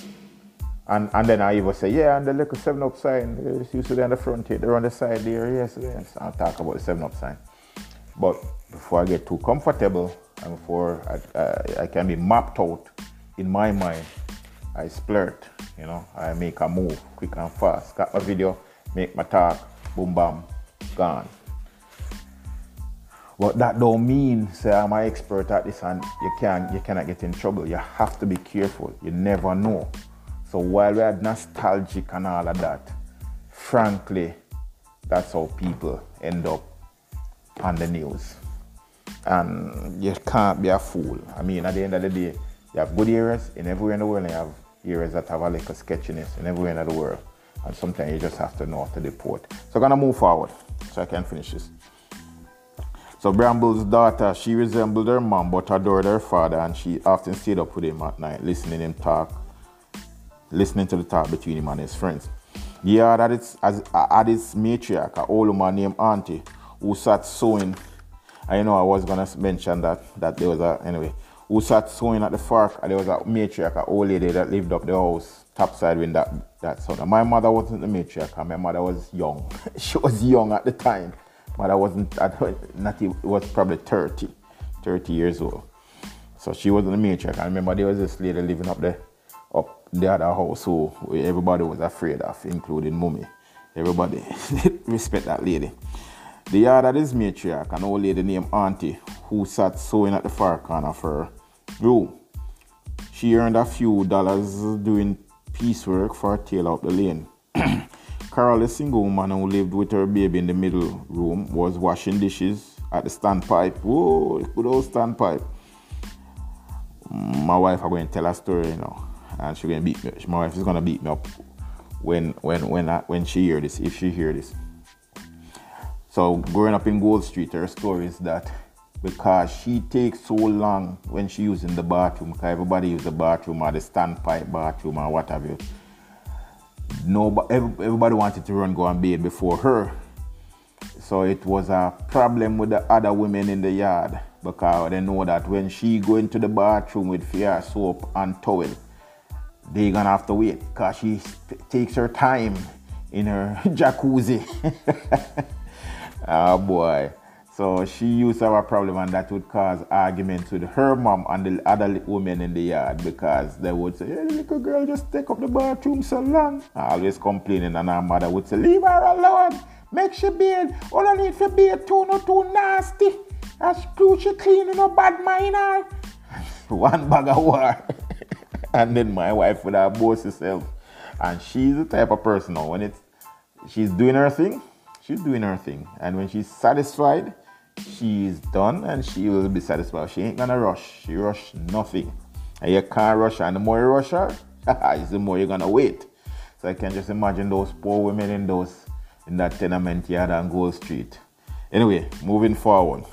and, and then I even say, yeah, and the little 7 Up sign, it's used to be on the front here, they're on the side there, yes, yes. I'll talk about the 7 Up sign. But before I get too comfortable and before I, I, I can be mapped out in my mind, I splurt, you know, I make a move quick and fast. Got my video, make my talk, boom bam, gone. But that don't mean say I'm an expert at this and you can you cannot get in trouble. You have to be careful. You never know. So while we are nostalgic and all of that, frankly, that's how people end up on the news. And you can't be a fool. I mean, at the end of the day, you have good areas in everywhere in the world, and you have areas that have a little sketchiness in everywhere in the world. And sometimes you just have to know how to deport. So I'm gonna move forward so I can finish this. So Bramble's daughter, she resembled her mom but adored her father and she often stayed up with him at night, listening him talk, listening to the talk between him and his friends. Yeah, that is as uh, at his matriarch, an old woman named Auntie, who sat sewing. I know I was gonna mention that that there was a anyway who sat sewing at the fork, and there was a matriarch, an old lady that lived up the house, topside when that, that son. my mother wasn't the matriarch, my mother was young. she was young at the time. Mother wasn't, not it was probably 30, 30 years old. So she wasn't the matriarch. I remember there was this lady living up there, up the other house who everybody was afraid of, including mummy. Everybody respect that lady. The yard of this matriarch, an old lady named Auntie, who sat sewing at the far corner of her room. She earned a few dollars doing piecework for a tailor up the lane. Carol, a single woman who lived with her baby in the middle room, was washing dishes at the standpipe. Whoa, good old standpipe. My wife are going to tell a story, you know, and she's going to beat me. My wife is to beat me up when when when I, when she hear this, if she hear this. So growing up in Gold Street, her story is that because she takes so long when she using the bathroom, because everybody use the bathroom or the standpipe bathroom or what have you. No, everybody wanted to run go and bathe before her. So it was a problem with the other women in the yard because they know that when she go into the bathroom with fair soap and towel, they gonna have to wait because she takes her time in her jacuzzi. Oh boy. So she used to have a problem, and that would cause arguments with her mom and the other women in the yard because they would say, Hey, little girl, just take up the bathroom so long. Always complaining, and her mother would say, Leave her alone. Make she bathe. All I need for bathe too, not too nasty. Screw she clean, no bad mind. One bag of war. And then my wife would have boast herself. And she's the type of person now, when it's she's doing her thing, she's doing her thing. And when she's satisfied, she's done and she will be satisfied. She ain't gonna rush. She rush nothing. And you can't rush her. And the more you rush her, the more you're gonna wait. So I can just imagine those poor women in those in that tenement yard on Gold Street. Anyway, moving forward.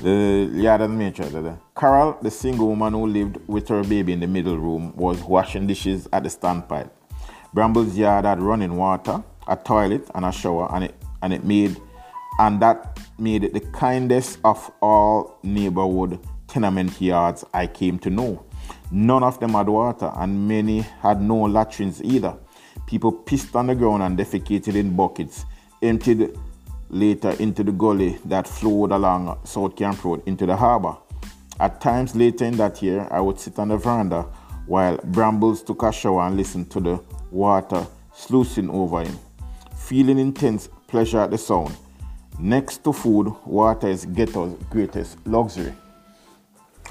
The yard of the matriarch. Carol, the single woman who lived with her baby in the middle room, was washing dishes at the standpipe. Bramble's yard had running water a toilet and a shower and it and it made and that made it the kindest of all neighborhood tenement yards I came to know. None of them had water and many had no latrines either. People pissed on the ground and defecated in buckets, emptied later into the gully that flowed along South Camp Road into the harbor. At times later in that year, I would sit on the veranda while Brambles took a shower and listened to the water sluicing over him feeling intense pleasure at the sound. Next to food, water is ghetto's greatest luxury.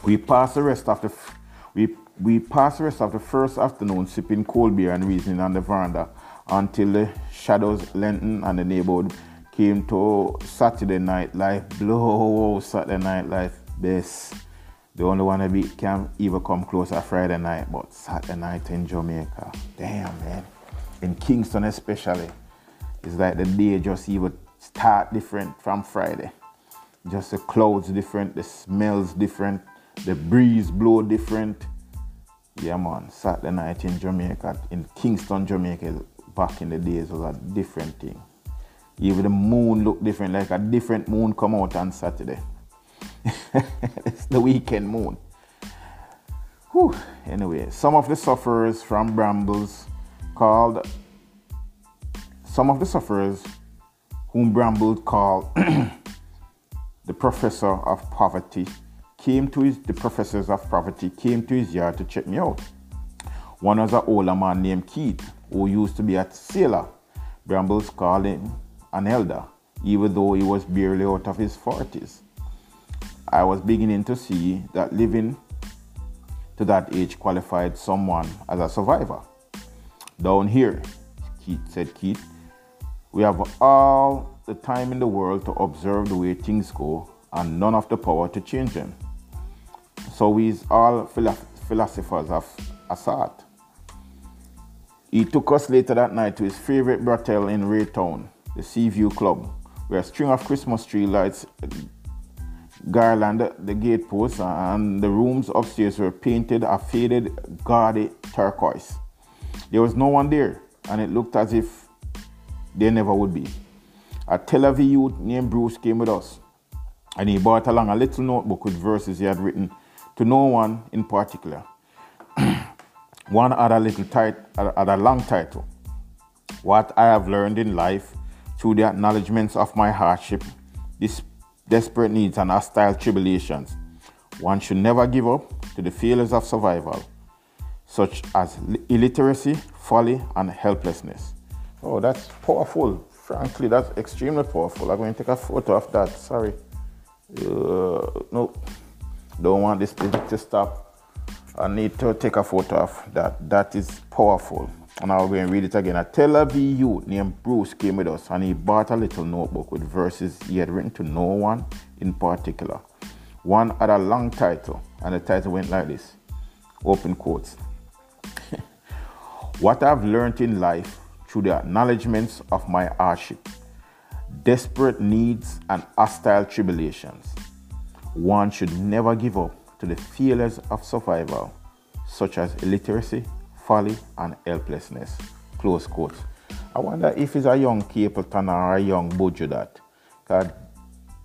We pass the rest of the f- we we pass the rest of the first afternoon sipping cold beer and reasoning on the veranda until the shadows lengthened and the neighborhood came to Saturday Night Live. Blow Saturday Night Live best. The only one that beat can even come close to Friday night, but Saturday night in Jamaica. Damn man. In Kingston especially. It's like the day just even start different from Friday. Just the clouds different, the smells different, the breeze blow different. Yeah man, Saturday night in Jamaica, in Kingston, Jamaica, back in the days was a different thing. Even the moon looked different, like a different moon come out on Saturday. it's the weekend moon. Whew. Anyway, some of the sufferers from Brambles called some of the sufferers whom Brambles called the professor of poverty came to his the professors of poverty came to his yard to check me out. One was an older man named Keith who used to be a sailor. Brambles called him an elder, even though he was barely out of his forties. I was beginning to see that living to that age qualified someone as a survivor. Down here, Keith said Keith, we have all the time in the world to observe the way things go and none of the power to change them. So we all philosophers of Assad. He took us later that night to his favorite brothel in Rae Town, the Seaview Club, where a string of Christmas tree lights garland the gateposts, and the rooms upstairs were painted a faded, gaudy turquoise. There was no one there, and it looked as if there never would be. A Tel Aviv youth named Bruce came with us, and he brought along a little notebook with verses he had written to no one in particular. one had a little tit- had a long title. What I have learned in life through the acknowledgments of my hardship, this desperate needs, and hostile tribulations. One should never give up to the failures of survival, such as illiteracy, folly, and helplessness. Oh, that's powerful. Frankly, that's extremely powerful. I'm going to take a photo of that. Sorry. Uh, no, don't want this to stop. I need to take a photo of that. That is powerful. And I'll go and read it again. A Tel Aviv youth named Bruce came with us and he bought a little notebook with verses he had written to no one in particular. One had a long title, and the title went like this open quotes. what I've learned in life through the acknowledgments of my hardship, desperate needs, and hostile tribulations. One should never give up to the failures of survival, such as illiteracy, folly, and helplessness. Close quotes. I wonder if it's a young Capleton or a young Buju that.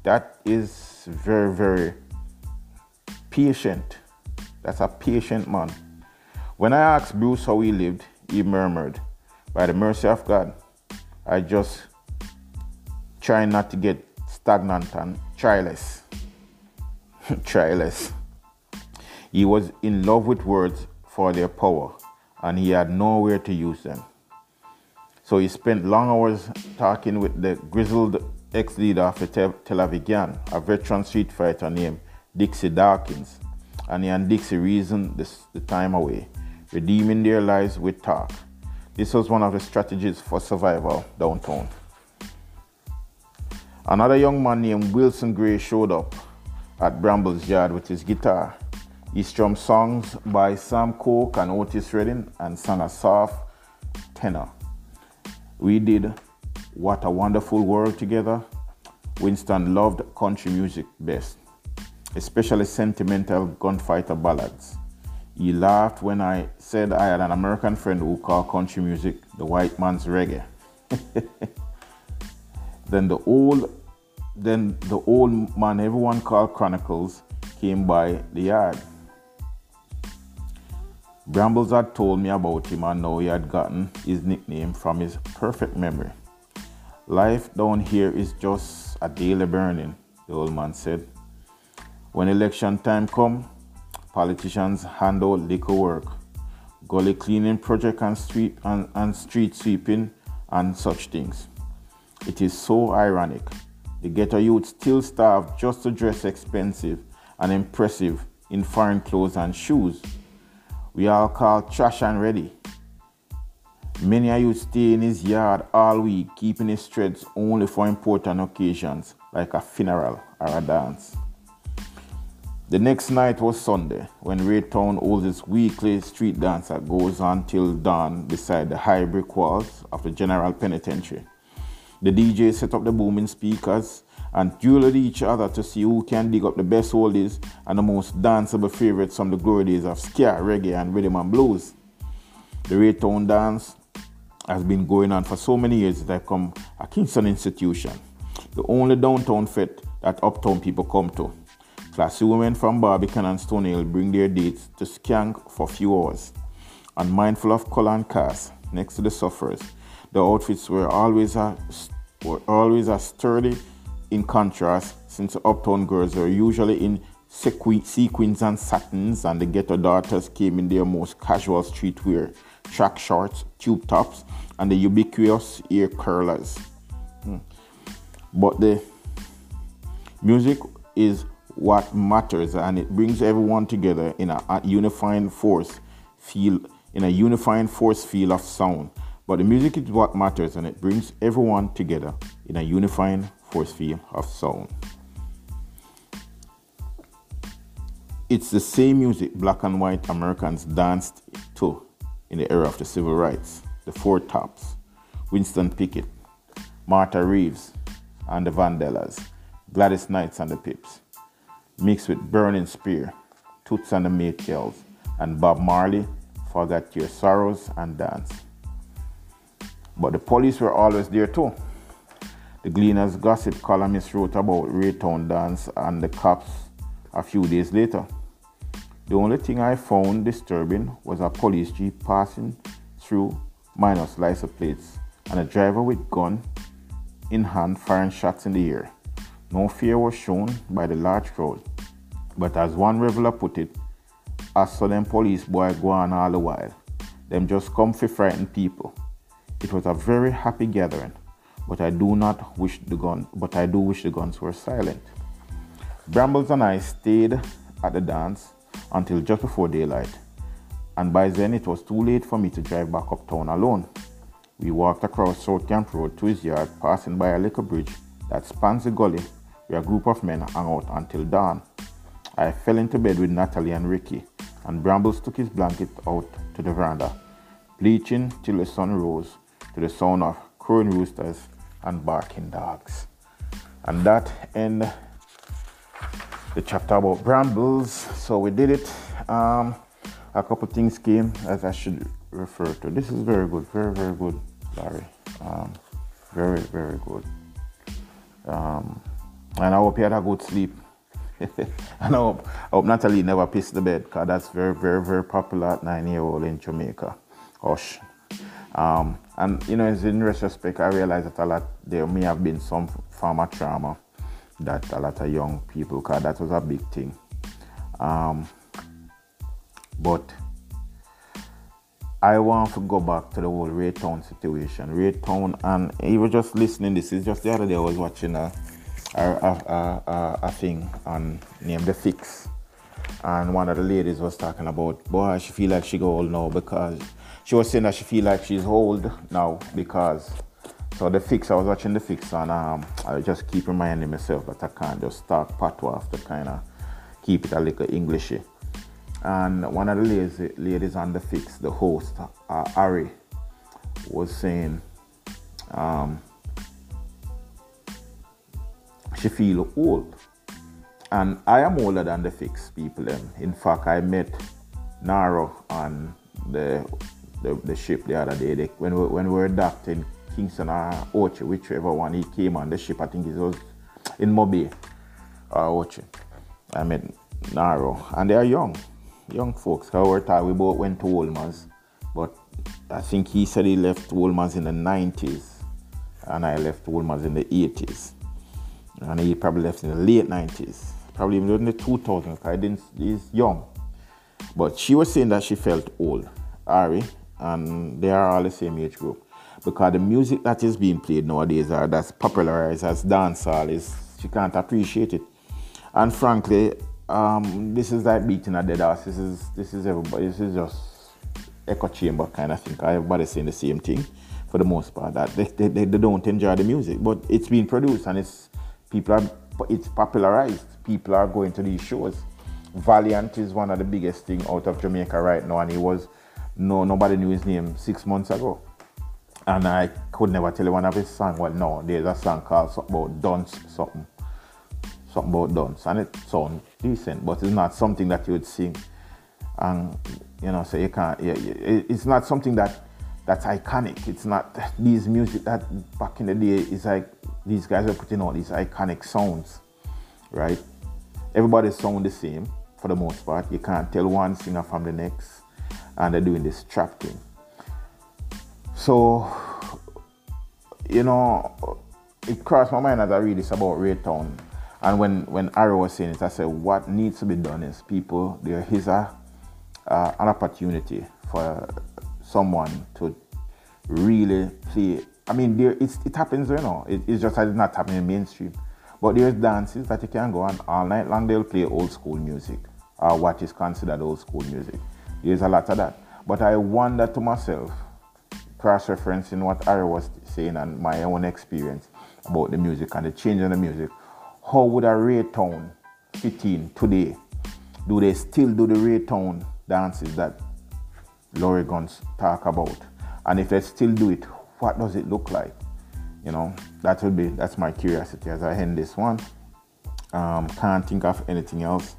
That is very, very patient. That's a patient man. When I asked Bruce how he lived, he murmured, By the mercy of God, I just try not to get stagnant and childless. childless. He was in love with words for their power and he had nowhere to use them. So he spent long hours talking with the grizzled ex leader of the Tel Aviv Gang, a veteran street fighter named Dixie Dawkins, and he and Dixie reasoned this, the time away, redeeming their lives with talk. This was one of the strategies for survival downtown. Another young man named Wilson Gray showed up at Bramble's yard with his guitar he strummed songs by Sam Cooke and Otis Redding and sang a soft tenor. We did What a Wonderful World together. Winston loved country music best, especially sentimental gunfighter ballads. He laughed when I said I had an American friend who called country music the white man's reggae. then the old then the old man everyone called Chronicles came by the yard. Brambles had told me about him and now he had gotten his nickname from his perfect memory. Life down here is just a daily burning, the old man said. When election time come, politicians handle liquor work, gully cleaning project and street and, and street sweeping and such things. It is so ironic. The ghetto youth still starve just to dress expensive and impressive in foreign clothes and shoes we all call trash and ready. Many of you stay in his yard all week, keeping his threads only for important occasions like a funeral or a dance. The next night was Sunday, when Rae Town holds its weekly street dance that goes on till dawn beside the high brick walls of the General Penitentiary. The DJ set up the booming speakers and dueled each other to see who can dig up the best oldies and the most danceable favorites from the glory days of ska, reggae, and rhythm and blues. The Rae Town dance has been going on for so many years that it become a Kingston institution, the only downtown fete that uptown people come to. Classy women from Barbican and Stony Hill bring their dates to skank for a few hours. Unmindful of color and caste, next to the sufferers, the outfits were always a, were always a sturdy in contrast, since uptown girls were usually in sequins and satins, and the ghetto daughters came in their most casual streetwear, track shorts, tube tops, and the ubiquitous ear curlers. Hmm. But the music is what matters and it brings everyone together in a, a unifying force feel in a unifying force feel of sound but the music is what matters and it brings everyone together in a unifying force field of sound it's the same music black and white americans danced to in the era of the civil rights the four tops wilson pickett martha reeves and the vandellas gladys knights and the pips mixed with Burning Spear, Toots and the Maytals, and Bob Marley, Forget Your Sorrows and Dance. But the police were always there too. The Gleaner's gossip columnist wrote about Rae Town Dance and the cops a few days later. The only thing I found disturbing was a police jeep passing through minus license plates and a driver with gun in hand firing shots in the air. No fear was shown by the large crowd. But as one reveler put it, I saw them police boy go on all the while. Them just come for frighten people. It was a very happy gathering, but I do not wish the gun but I do wish the guns were silent. Brambles and I stayed at the dance until just before daylight, and by then it was too late for me to drive back uptown alone. We walked across South Camp Road to his yard, passing by a little bridge that spans the gully where a group of men hung out until dawn. I fell into bed with Natalie and Ricky, and Brambles took his blanket out to the veranda, bleaching till the sun rose to the sound of crowing roosters and barking dogs. And that end the chapter about brambles. So we did it. Um, a couple things came as I should refer to. This is very good, very very good, Laurie. Um, very very good. Um, and I hope you had a good sleep. and I hope, I hope Natalie never pissed the bed because that's very, very, very popular at nine year old in Jamaica. Hush. Um, and you know, as in retrospect, I realized that a lot there may have been some form of trauma that a lot of young people, because that was a big thing. Um, but I want to go back to the whole Rae Town situation. Rae Town, and he was just listening. This is just the other day I was watching a a, a, a, a thing on named The Fix. And one of the ladies was talking about, boy, she feel like she go old now because she was saying that she feel like she's old now because so the fix I was watching the fix and um, I just keep reminding myself that I can't just talk patois to kind of keep it a little Englishy. And one of the ladies, ladies on the fix, the host, uh, Ari, was saying um, she feel old. And I am older than the fixed people. In fact, I met Naro on the, the, the ship the other day. They, when, we, when we were docked in Kingston or Ochi, whichever one he came on the ship, I think it was in MoBay or uh, Ochi. I met Naro. And they are young, young folks. However, we both went to Wolmer's. But I think he said he left Wolmer's in the 90s. And I left Wolmer's in the 80s and he probably left in the late 90s, probably even in the 2000s. I didn't, he's young. But she was saying that she felt old, Ari, and they are all the same age group. Because the music that is being played nowadays, or that's popularized as dancehall, is she can't appreciate it. And frankly, um, this is like beating a dead horse. This is this is everybody. This is just echo chamber kind of thing. Everybody's saying the same thing for the most part that they, they, they don't enjoy the music, but it's being produced and it's people are it's popularized. People are going to these shows. Valiant is one of the biggest thing out of Jamaica right now, and he was no nobody knew his name six months ago. And I could never tell you one of his songs. Well, no, there's a song called something about dance, something, something about dance, and it sounds decent, but it's not something that you would sing. And you know, so you can't. Yeah, it's not something that that's iconic. It's not these music that back in the day is like these guys are putting all these iconic sounds, right? Everybody sound the same for the most part. You can't tell one singer from the next, and they're doing this trap thing. So, you know, it crossed my mind as I read this about Rae Town. And when, when Ari was saying it, I said, what needs to be done is people, there is a, uh, an opportunity for someone to really play. I mean, there it happens, you know. It, it's just that it's not happening in mainstream. But there's dances that you can go on all night long. They'll play old school music or what is considered old school music. There's a lot of that. But I wonder to myself, cross-referencing what Ari was saying and my own experience about the music and the change in the music, how would a Rae Town fit in today? Do they still do the Rae Town dances that Laurie Gunst talk about? And if they still do it, what does it look like? You know, that would be that's my curiosity as I end this one. Um, can't think of anything else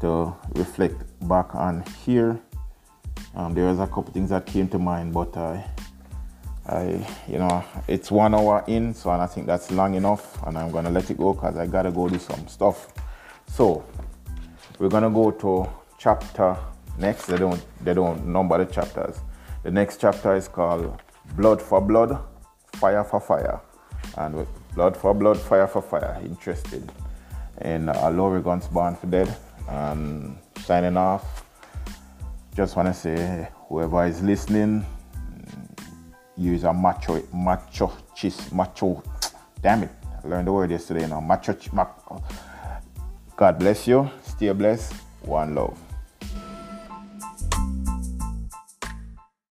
to reflect back on here. Um, there was a couple things that came to mind, but I, I, you know, it's one hour in, so I think that's long enough, and I'm gonna let it go because I gotta go do some stuff. So we're gonna go to chapter next. They don't, they don't number the chapters. The next chapter is called Blood for Blood, Fire for Fire. And with Blood for Blood, Fire for Fire, interested in uh, Laurie Gunst Born for Dead. And signing off, just want to say, whoever is listening, use a macho, macho, chis, macho, damn it, I learned the word yesterday now, macho, macho. God bless you, stay blessed, one love.